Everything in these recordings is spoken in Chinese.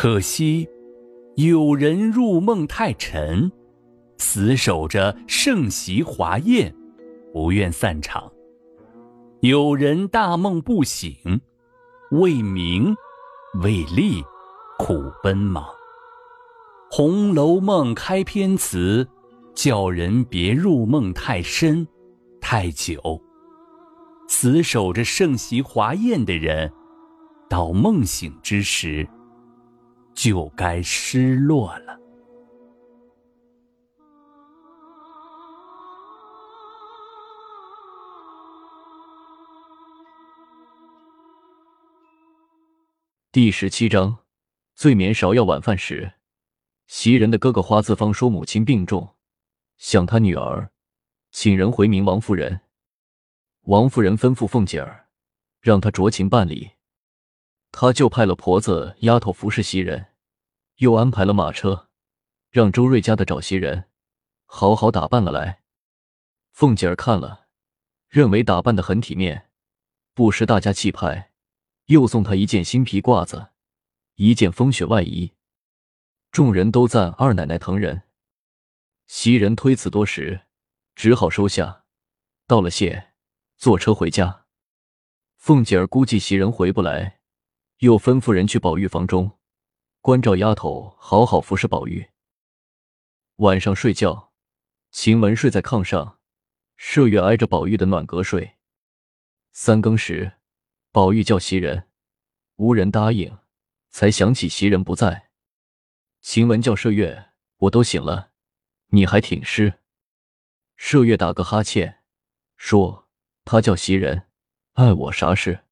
可惜有人入梦太沉，死守着盛席华宴，不愿散场；有人大梦不醒，为名为利苦奔忙。《红楼梦》开篇词，叫人别入梦太深、太久。死守着盛席华宴的人，到梦醒之时，就该失落了。第十七章，醉眠芍药晚饭时，袭人的哥哥花自芳说母亲病重，想他女儿，请人回明王夫人。王夫人吩咐凤姐儿，让她酌情办理。他就派了婆子、丫头服侍袭人，又安排了马车，让周瑞家的找袭人，好好打扮了来。凤姐儿看了，认为打扮的很体面，不失大家气派，又送她一件新皮褂子，一件风雪外衣。众人都赞二奶奶疼人。袭人推辞多时，只好收下，道了谢。坐车回家，凤姐儿估计袭人回不来，又吩咐人去宝玉房中，关照丫头好好服侍宝玉。晚上睡觉，晴雯睡在炕上，麝月挨着宝玉的暖阁睡。三更时，宝玉叫袭人，无人答应，才想起袭人不在。晴雯叫麝月：“我都醒了，你还挺尸。”麝月打个哈欠，说。他叫袭人，碍我啥事？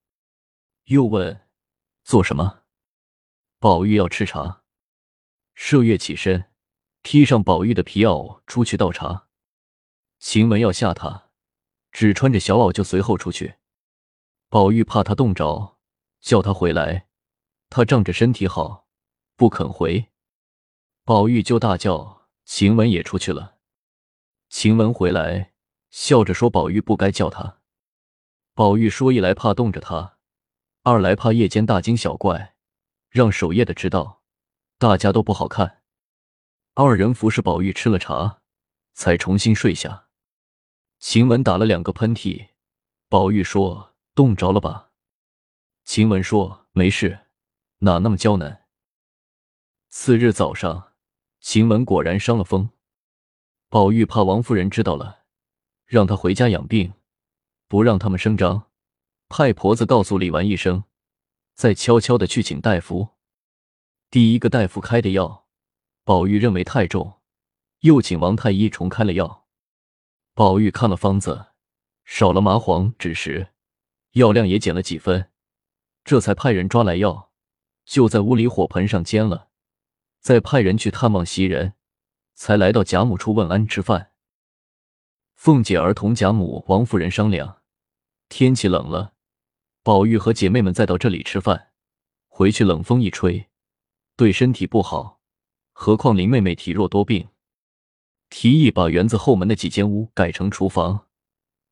又问做什么？宝玉要吃茶。麝月起身，披上宝玉的皮袄，出去倒茶。晴雯要吓他，只穿着小袄就随后出去。宝玉怕他冻着，叫他回来，他仗着身体好，不肯回。宝玉就大叫，晴雯也出去了。晴雯回来，笑着说：“宝玉不该叫他。”宝玉说：“一来怕冻着他，二来怕夜间大惊小怪，让守夜的知道，大家都不好看。”二人服侍宝玉吃了茶，才重新睡下。晴雯打了两个喷嚏，宝玉说：“冻着了吧？”晴雯说：“没事，哪那么娇嫩。”次日早上，晴雯果然伤了风。宝玉怕王夫人知道了，让她回家养病。不让他们声张，派婆子告诉李纨一声，再悄悄的去请大夫。第一个大夫开的药，宝玉认为太重，又请王太医重开了药。宝玉看了方子，少了麻黄、枳实，药量也减了几分，这才派人抓来药，就在屋里火盆上煎了，再派人去探望袭人，才来到贾母处问安吃饭。凤姐儿同贾母、王夫人商量，天气冷了，宝玉和姐妹们再到这里吃饭，回去冷风一吹，对身体不好。何况林妹妹体弱多病，提议把园子后门的几间屋改成厨房，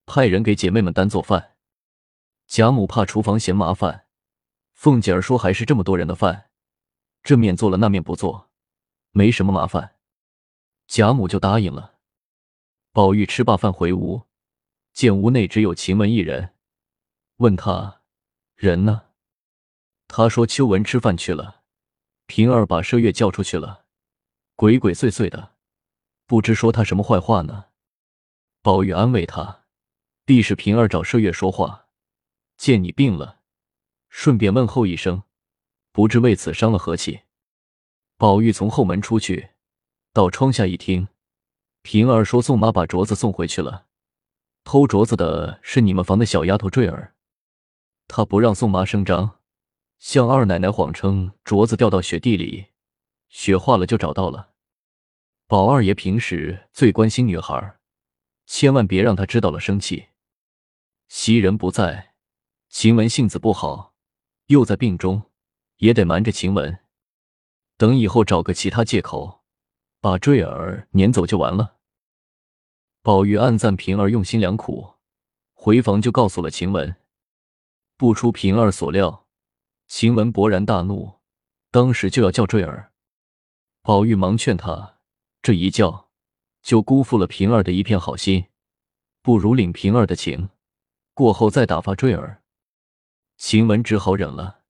派人给姐妹们单做饭。贾母怕厨房嫌麻烦，凤姐儿说还是这么多人的饭，这面做了那面不做，没什么麻烦。贾母就答应了。宝玉吃罢饭回屋，见屋内只有晴雯一人，问他人呢？他说秋纹吃饭去了，平儿把麝月叫出去了，鬼鬼祟祟的，不知说他什么坏话呢。宝玉安慰他，必是平儿找麝月说话，见你病了，顺便问候一声，不知为此伤了和气。宝玉从后门出去，到窗下一听。平儿说：“宋妈把镯子送回去了，偷镯子的是你们房的小丫头坠儿。他不让宋妈声张，向二奶奶谎称镯子掉到雪地里，雪化了就找到了。宝二爷平时最关心女孩，千万别让她知道了生气。袭人不在，晴雯性子不好，又在病中，也得瞒着晴雯。等以后找个其他借口。”把坠儿撵走就完了。宝玉暗赞平儿用心良苦，回房就告诉了晴雯。不出平儿所料，晴雯勃然大怒，当时就要叫坠儿。宝玉忙劝他，这一叫就辜负了平儿的一片好心，不如领平儿的情，过后再打发坠儿。晴雯只好忍了。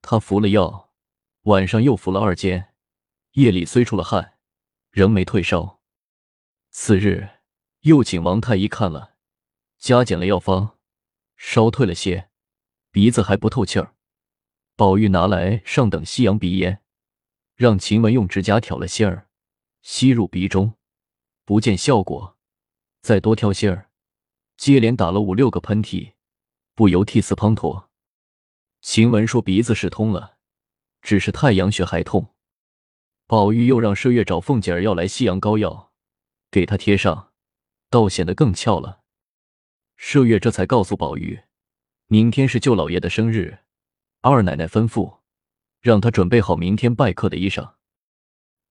他服了药，晚上又服了二煎，夜里虽出了汗，仍没退烧。次日又请王太医看了，加减了药方，烧退了些，鼻子还不透气儿。宝玉拿来上等西洋鼻烟。让晴雯用指甲挑了芯儿，吸入鼻中，不见效果，再多挑些儿，接连打了五六个喷嚏，不由涕泗滂沱。晴雯说鼻子是通了，只是太阳穴还痛。宝玉又让麝月找凤姐儿要来西洋膏药，给她贴上，倒显得更俏了。麝月这才告诉宝玉，明天是舅老爷的生日，二奶奶吩咐。让他准备好明天拜客的衣裳。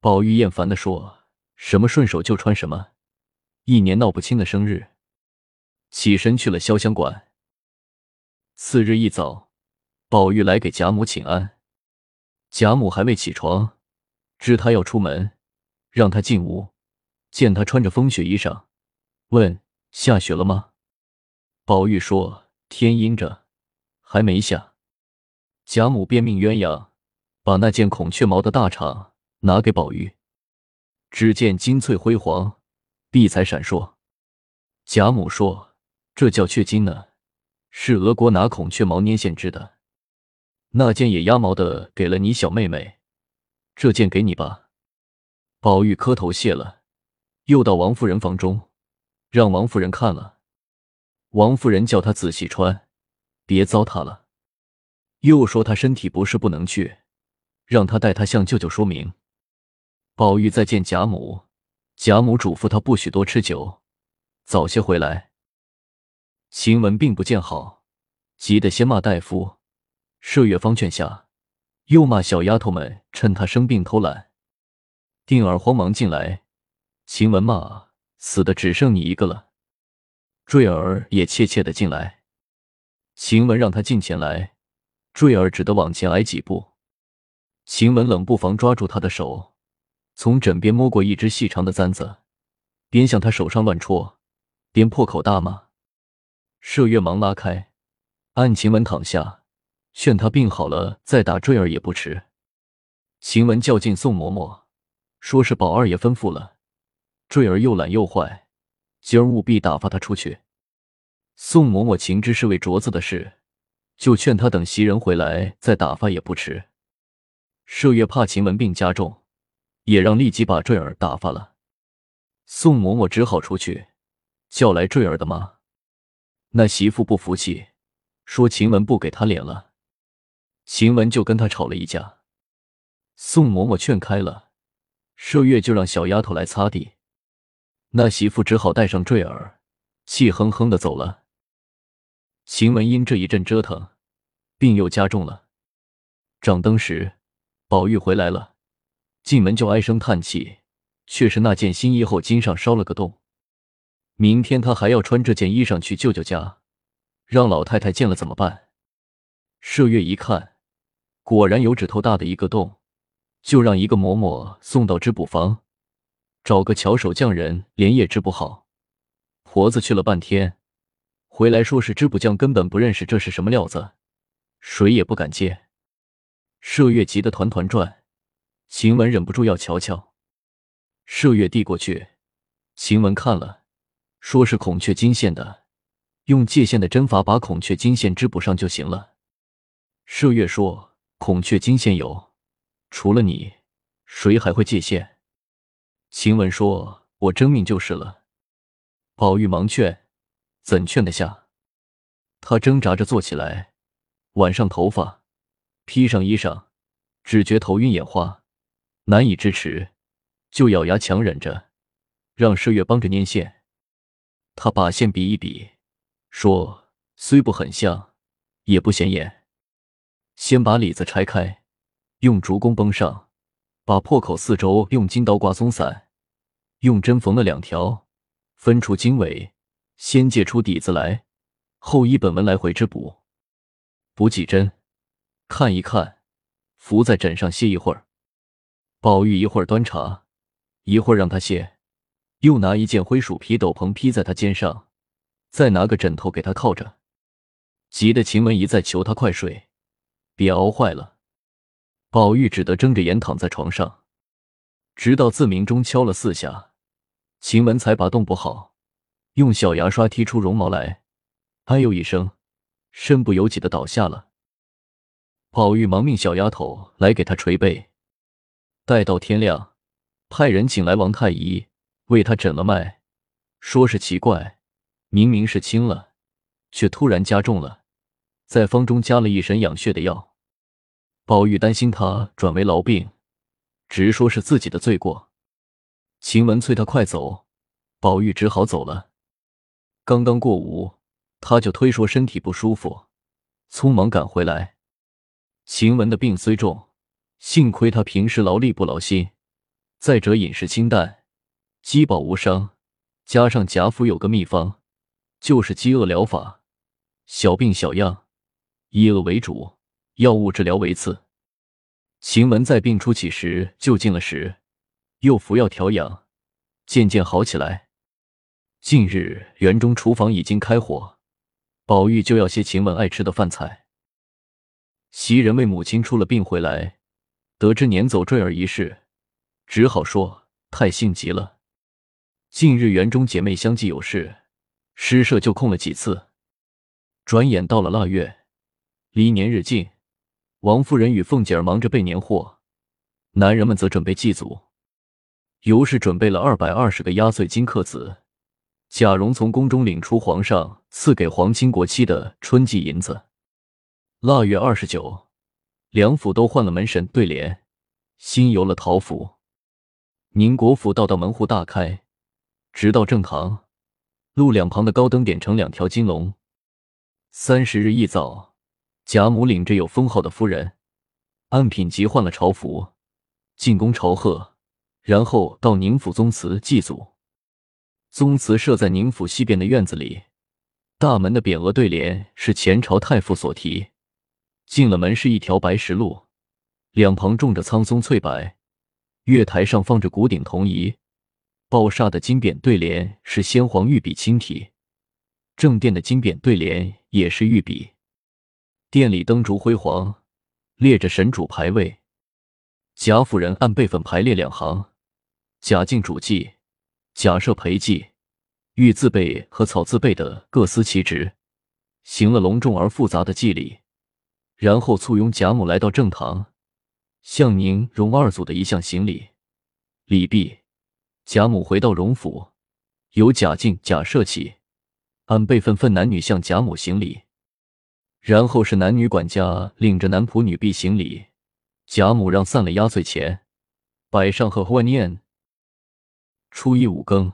宝玉厌烦的说：“什么顺手就穿什么，一年闹不清的生日。”起身去了潇湘馆。次日一早，宝玉来给贾母请安。贾母还未起床，知他要出门，让他进屋。见他穿着风雪衣裳，问：“下雪了吗？”宝玉说：“天阴着，还没下。”贾母便命鸳鸯。把那件孔雀毛的大氅拿给宝玉，只见金翠辉煌，碧彩闪烁。贾母说：“这叫雀金呢，是俄国拿孔雀毛捻线织的。那件野鸭毛的给了你小妹妹，这件给你吧。”宝玉磕头谢了，又到王夫人房中，让王夫人看了。王夫人叫他仔细穿，别糟蹋了。又说他身体不是不能去。让他带他向舅舅说明。宝玉再见贾母，贾母嘱咐他不许多吃酒，早些回来。晴雯并不见好，急得先骂大夫。麝月方劝下，又骂小丫头们趁他生病偷懒。定儿慌忙进来，晴雯骂：“死的只剩你一个了。”坠儿也怯怯的进来，晴雯让他进前来，坠儿只得往前挨几步。晴雯冷不防抓住他的手，从枕边摸过一只细长的簪子，边向他手上乱戳，边破口大骂。麝月忙拉开，按晴雯躺下，劝他病好了再打坠儿也不迟。晴雯叫进宋嬷嬷，说是宝二爷吩咐了，坠儿又懒又坏，今儿务必打发他出去。宋嬷嬷情知是为镯子的事，就劝他等袭人回来再打发也不迟。麝月怕晴雯病加重，也让立即把坠儿打发了。宋嬷嬷只好出去叫来坠儿的妈。那媳妇不服气，说晴雯不给他脸了，晴雯就跟他吵了一架。宋嬷嬷劝开了，麝月就让小丫头来擦地。那媳妇只好带上坠儿，气哼哼的走了。晴雯因这一阵折腾，病又加重了。掌灯时。宝玉回来了，进门就唉声叹气，却是那件新衣后襟上烧了个洞。明天他还要穿这件衣裳去舅舅家，让老太太见了怎么办？麝月一看，果然有指头大的一个洞，就让一个嬷嬷送到织补房，找个巧手匠人连夜织补好。婆子去了半天，回来说是织补匠根本不认识这是什么料子，谁也不敢接。麝月急得团团转，晴雯忍不住要瞧瞧。麝月递过去，晴雯看了，说是孔雀金线的，用界线的针法把孔雀金线织补上就行了。麝月说：“孔雀金线有，除了你，谁还会界线？”晴雯说：“我争命就是了。”宝玉忙劝，怎劝得下？他挣扎着坐起来，挽上头发。披上衣裳，只觉头晕眼花，难以支持，就咬牙强忍着，让麝月帮着捏线。他把线比一比，说：“虽不很像，也不显眼。先把里子拆开，用竹弓绷上，把破口四周用金刀刮松散，用针缝了两条，分出经纬，先借出底子来，后依本文来回织补，补几针。”看一看，伏在枕上歇一会儿。宝玉一会儿端茶，一会儿让他歇，又拿一件灰鼠皮斗篷披在他肩上，再拿个枕头给他靠着，急得晴雯一再求他快睡，别熬坏了。宝玉只得睁着眼躺在床上，直到自鸣钟敲了四下，晴雯才把洞补好，用小牙刷剔出绒毛来，哎呦一声，身不由己的倒下了。宝玉忙命小丫头来给他捶背，待到天亮，派人请来王太医为他诊了脉，说是奇怪，明明是轻了，却突然加重了，在方中加了一神养血的药。宝玉担心他转为痨病，直说是自己的罪过。晴雯催他快走，宝玉只好走了。刚刚过午，他就推说身体不舒服，匆忙赶回来。晴雯的病虽重，幸亏他平时劳力不劳心，再者饮食清淡，饥饱无伤，加上贾府有个秘方，就是饥饿疗法，小病小样，以饿为主。药物治疗为次。晴雯在病初起时就进了食，又服药调养，渐渐好起来。近日园中厨房已经开火，宝玉就要些晴雯爱吃的饭菜。袭人为母亲出了病回来，得知撵走坠儿一事，只好说太性急了。近日园中姐妹相继有事，诗社就空了几次。转眼到了腊月，离年日近。王夫人与凤姐儿忙着备年货，男人们则准备祭祖。尤氏准备了二百二十个压岁金刻子，贾蓉从宫中领出皇上赐给皇亲国戚的春季银子。腊月二十九，两府都换了门神对联，新游了桃府。宁国府道道门户大开，直到正堂，路两旁的高灯点成两条金龙。三十日一早。贾母领着有封号的夫人，按品级换了朝服，进宫朝贺，然后到宁府宗祠祭祖。宗祠设在宁府西边的院子里，大门的匾额对联是前朝太傅所题。进了门是一条白石路，两旁种着苍松翠柏，月台上放着古鼎铜仪，抱煞的金匾对联是先皇御笔亲题，正殿的金匾对联也是御笔。殿里灯烛辉煌，列着神主牌位。贾府人按辈分排列两行，贾敬主祭，贾赦陪祭，玉字辈和草字辈的各司其职，行了隆重而复杂的祭礼，然后簇拥贾母来到正堂，向宁荣二祖的一向行礼。礼毕，贾母回到荣府，由贾敬、贾赦起，按辈分分男女向贾母行礼。然后是男女管家领着男仆女婢行礼，贾母让散了压岁钱，摆上贺万念。初一五更，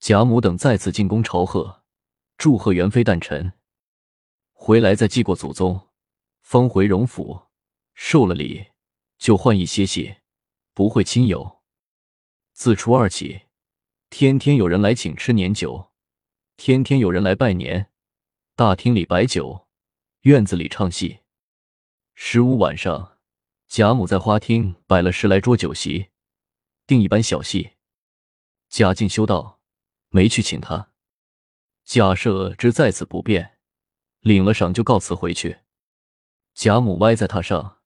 贾母等再次进宫朝贺，祝贺元妃诞辰。回来再祭过祖宗，方回荣府，受了礼就换衣歇息，不会亲友。自初二起，天天有人来请吃年酒，天天有人来拜年，大厅里摆酒。院子里唱戏。十五晚上，贾母在花厅摆了十来桌酒席，定一班小戏。贾敬修道没去请他。贾赦知在此不便，领了赏就告辞回去。贾母歪在榻上，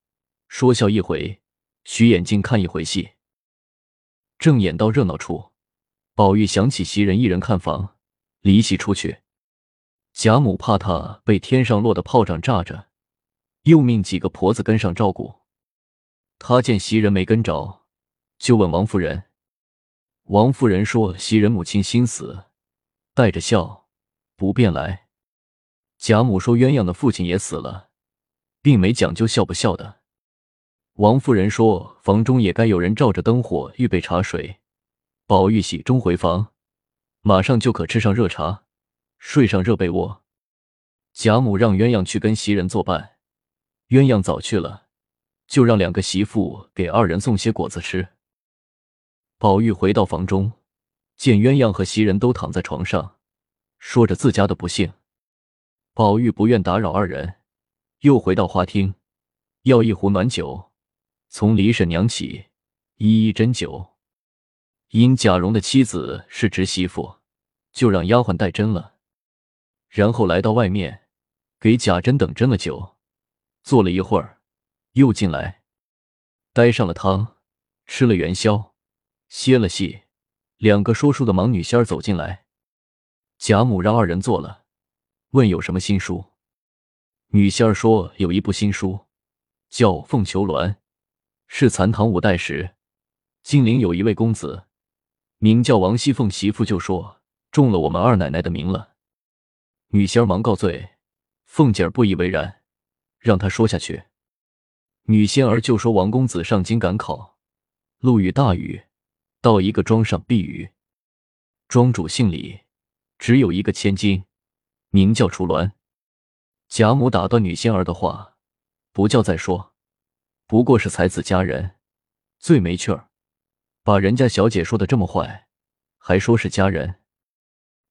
说笑一回，许眼睛看一回戏。正演到热闹处，宝玉想起袭人一人看房，离席出去。贾母怕他被天上落的炮仗炸着，又命几个婆子跟上照顾。他见袭人没跟着，就问王夫人。王夫人说：“袭人母亲心死，带着笑，不便来。”贾母说：“鸳鸯的父亲也死了，并没讲究笑不笑的。”王夫人说：“房中也该有人照着灯火，预备茶水。”宝玉喜中回房，马上就可吃上热茶。睡上热被窝，贾母让鸳鸯去跟袭人作伴。鸳鸯早去了，就让两个媳妇给二人送些果子吃。宝玉回到房中，见鸳鸯和袭人都躺在床上，说着自家的不幸。宝玉不愿打扰二人，又回到花厅，要一壶暖酒，从李婶娘起，一一斟酒。因贾蓉的妻子是侄媳妇，就让丫鬟代斟了。然后来到外面，给贾珍等针了灸。坐了一会儿，又进来，待上了汤，吃了元宵，歇了戏。两个说书的盲女仙儿走进来，贾母让二人坐了，问有什么新书。女仙儿说有一部新书，叫《凤求鸾》，是残唐五代时，金陵有一位公子，名叫王熙凤，媳妇就说中了我们二奶奶的名了。女仙儿忙告罪，凤姐儿不以为然，让她说下去。女仙儿就说王公子上京赶考，路遇大雨。到一个庄上避雨，庄主姓李，只有一个千金，名叫楚鸾。贾母打断女仙儿的话，不叫再说，不过是才子佳人，最没趣儿，把人家小姐说的这么坏，还说是佳人。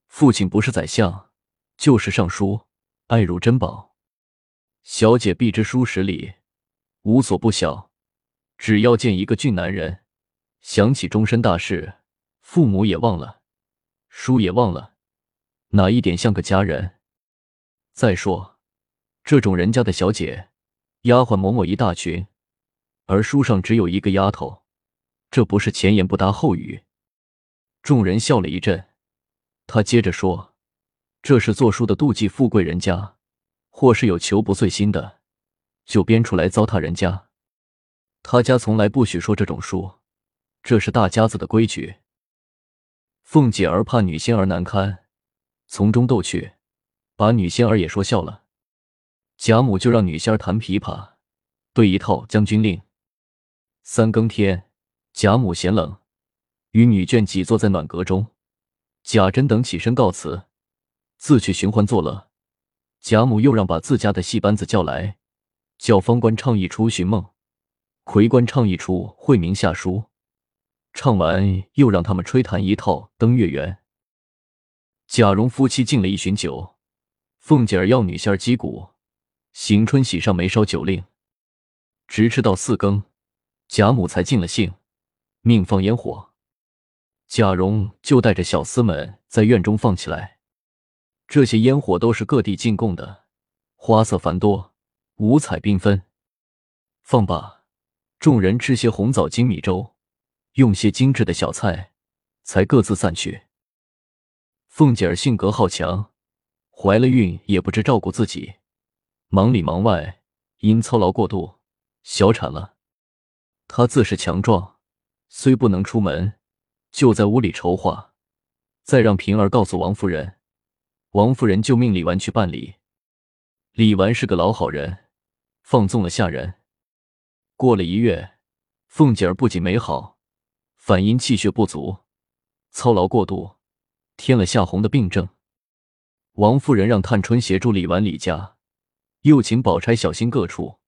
父亲不是宰相，就是尚书，爱如珍宝。小姐必知书史里无所不晓，只要见一个俊男人。想起终身大事，父母也忘了，书也忘了，哪一点像个佳人？再说，这种人家的小姐，丫鬟某某一大群，而书上只有一个丫头，这不是前言不搭后语？众人笑了一阵，他接着说：“这是做书的妒忌富贵人家，或是有求不遂心的，就编出来糟蹋人家。他家从来不许说这种书。”这是大家子的规矩。凤姐儿怕女仙儿难堪，从中逗趣，把女仙儿也说笑了。贾母就让女仙儿弹琵琶，对一套《将军令》。三更天，贾母嫌冷，与女眷挤坐在暖阁中。贾珍等起身告辞，自去寻欢作乐。贾母又让把自家的戏班子叫来，叫方官唱一出《寻梦》，魁官唱一出《惠明下书》。唱完，又让他们吹弹一套《登月圆》。贾蓉夫妻敬了一巡酒，凤姐儿要女仙儿击鼓，迎春喜上眉梢酒令，直吃到四更，贾母才尽了兴，命放烟火。贾蓉就带着小厮们在院中放起来。这些烟火都是各地进贡的，花色繁多，五彩缤纷。放罢，众人吃些红枣精米粥。用些精致的小菜，才各自散去。凤姐儿性格好强，怀了孕也不知照顾自己，忙里忙外，因操劳过度，小产了。她自是强壮，虽不能出门，就在屋里筹划，再让平儿告诉王夫人，王夫人就命李纨去办理。李纨是个老好人，放纵了下人。过了一月，凤姐儿不仅没好。反因气血不足，操劳过度，添了夏红的病症。王夫人让探春协助李纨、李家，又请宝钗小心各处，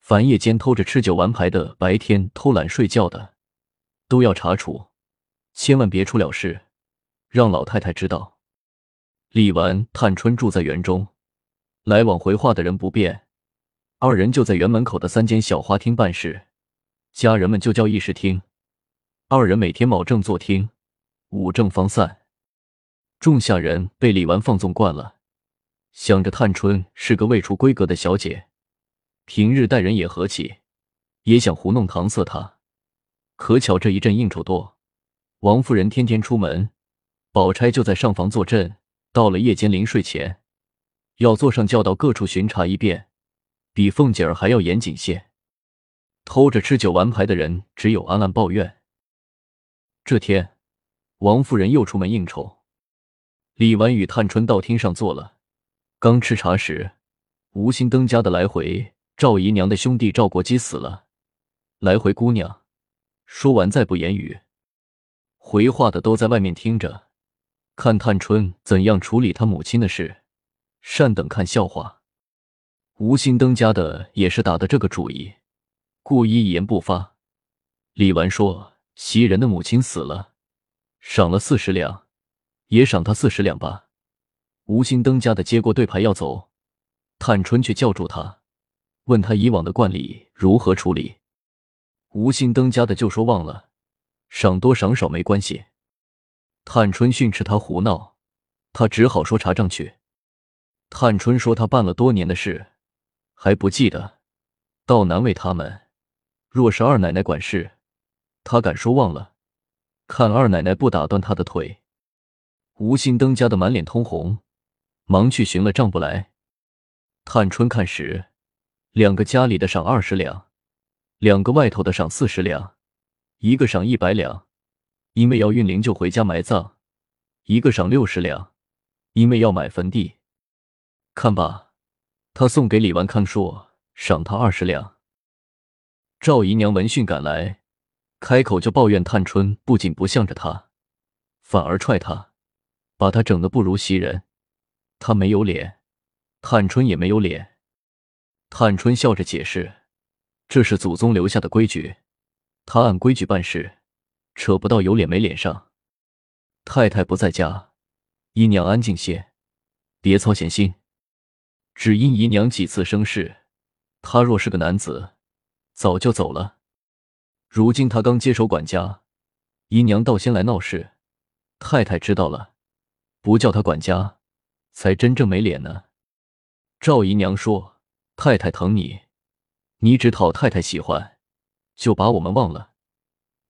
凡夜间偷着吃酒玩牌的，白天偷懒睡觉的，都要查处，千万别出了事，让老太太知道。李纨、探春住在园中，来往回话的人不便，二人就在园门口的三间小花厅办事，家人们就叫议事厅。二人每天卯正坐听，午正方散。众下人被李纨放纵惯了，想着探春是个未出闺阁的小姐，平日待人也和气，也想糊弄搪塞她。可巧这一阵应酬多，王夫人天天出门，宝钗就在上房坐镇。到了夜间临睡前，要坐上轿到各处巡查一遍，比凤姐儿还要严谨些。偷着吃酒玩牌的人，只有暗暗抱怨。这天，王夫人又出门应酬，李纨与探春到厅上坐了。刚吃茶时，无心登家的来回赵姨娘的兄弟赵国基死了。来回姑娘说完，再不言语。回话的都在外面听着，看探春怎样处理他母亲的事，善等看笑话。吴心登家的也是打的这个主意，故意一言不发。李纨说。袭人的母亲死了，赏了四十两，也赏他四十两吧。吴心登家的接过对牌要走，探春却叫住他，问他以往的惯例如何处理。吴心登家的就说忘了，赏多赏少没关系。探春训斥他胡闹，他只好说查账去。探春说他办了多年的事，还不记得，倒难为他们。若是二奶奶管事，他敢说忘了？看二奶奶不打断他的腿。吴心登家的满脸通红，忙去寻了账簿来。探春看时，两个家里的赏二十两，两个外头的赏四十两，一个赏一百两，因为要运灵柩回家埋葬；一个赏六十两，因为要买坟地。看吧，他送给李纨看，说赏他二十两。赵姨娘闻讯赶来，开口就抱怨探春不仅不向着他，反而踹他，把他整得不如袭人。他没有脸。探春也没有脸，探春笑着解释：“这是祖宗留下的规矩，他按规矩办事，扯不到有脸没脸上。太太不在家，姨娘安静些，别操闲心。只因姨娘几次生事，他若是个男子，早就走了。如今他刚接手管家，姨娘倒先来闹事，太太知道了，不叫他管家，才真正没脸呢。”赵姨娘说：“太太疼你，你只讨太太喜欢，就把我们忘了。”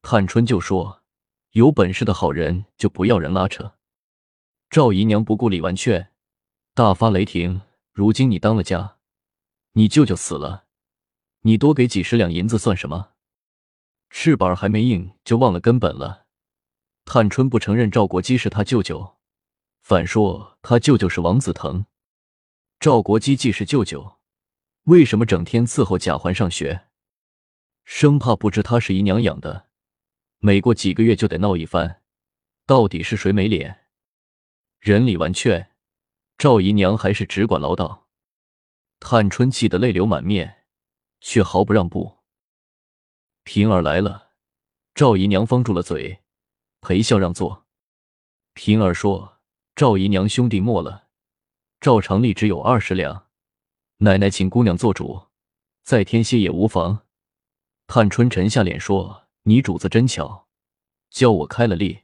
探春就说：“有本事的好人就不要人拉扯。”赵姨娘不顾李纨劝，大发雷霆：“如今你当了家，你舅舅死了，你多给几十两银子算什么？翅膀还没硬就忘了根本了。”探春不承认赵国基是他舅舅，反说他舅舅是王子腾。赵国基既是舅舅，为什么整天伺候贾环上学？生怕不知他是姨娘养的，每过几个月就得闹一番。到底是谁没脸？人李纨劝，赵姨娘还是只管唠叨。探春气得泪流满面，却毫不让步。平儿来了，赵姨娘方住了嘴，陪笑让座。平儿说：“赵姨娘兄弟没了。”赵长利只有二十两，奶奶请姑娘做主，再添些也无妨。探春沉下脸说：“你主子真巧，叫我开了例。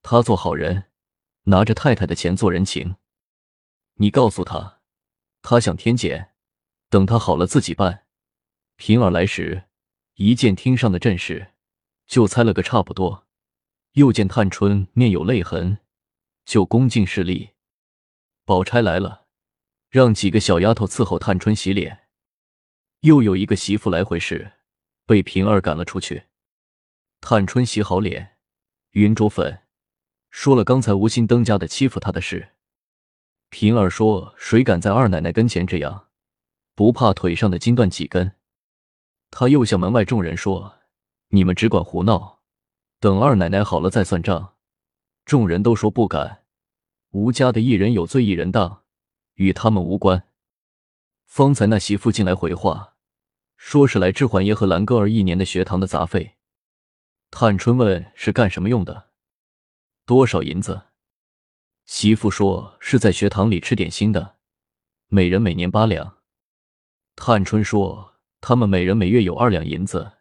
他做好人，拿着太太的钱做人情。你告诉他，他想添减，等他好了自己办。”平儿来时，一见厅上的阵势，就猜了个差不多。又见探春面有泪痕，就恭敬施礼。宝钗来了，让几个小丫头伺候探春洗脸。又有一个媳妇来回事，被平儿赶了出去。探春洗好脸，云着粉，说了刚才无心登家的欺负她的事。平儿说：“谁敢在二奶奶跟前这样？不怕腿上的筋断几根？”他又向门外众人说：“你们只管胡闹，等二奶奶好了再算账。”众人都说不敢。吴家的一人有罪一人当，与他们无关。方才那媳妇进来回话，说是来置还爷和兰哥儿一年的学堂的杂费。探春问是干什么用的，多少银子？媳妇说是在学堂里吃点心的，每人每年八两。探春说他们每人每月有二两银子，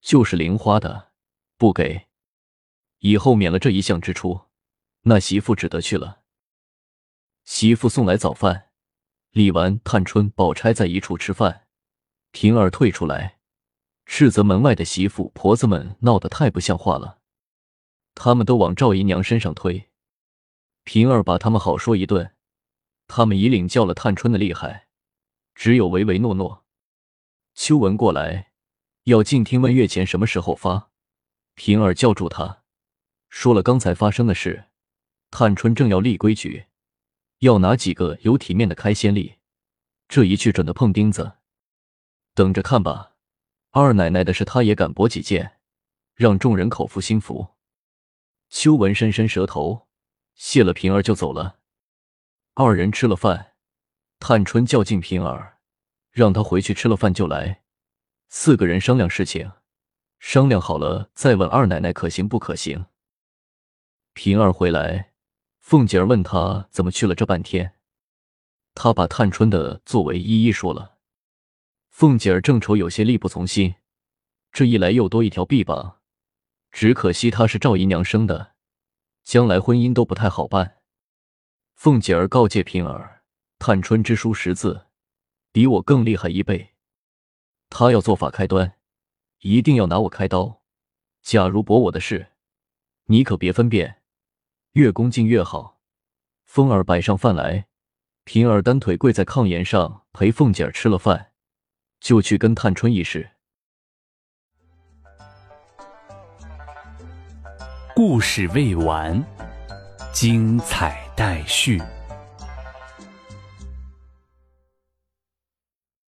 就是零花的，不给。以后免了这一项支出。那媳妇只得去了。媳妇送来早饭，李纨、探春、宝钗在一处吃饭。平儿退出来，斥责门外的媳妇婆子们闹得太不像话了。他们都往赵姨娘身上推。平儿把他们好说一顿。他们已领教了探春的厉害，只有唯唯诺诺。秋文过来，要进听问月钱什么时候发。平儿叫住他，说了刚才发生的事。探春正要立规矩，要拿几个有体面的开先例，这一去准的碰钉子。等着看吧，二奶奶的事他也敢驳几见，让众人口服心服。秋文伸伸舌头，谢了平儿就走了。二人吃了饭，探春叫进平儿，让他回去吃了饭就来。四个人商量事情，商量好了再问二奶奶可行不可行。平儿回来。凤姐儿问他怎么去了这半天，他把探春的作为一一说了。凤姐儿正愁有些力不从心，这一来又多一条臂膀。只可惜她是赵姨娘生的，将来婚姻都不太好办。凤姐儿告诫平儿：“探春之书识字，比我更厉害一倍。她要做法开端，一定要拿我开刀。假如驳我的事，你可别分辨，越恭敬越好。”凤儿摆上饭来，平儿单腿跪在炕沿上陪凤姐儿吃了饭，就去跟探春议事。故事未完，精彩待续。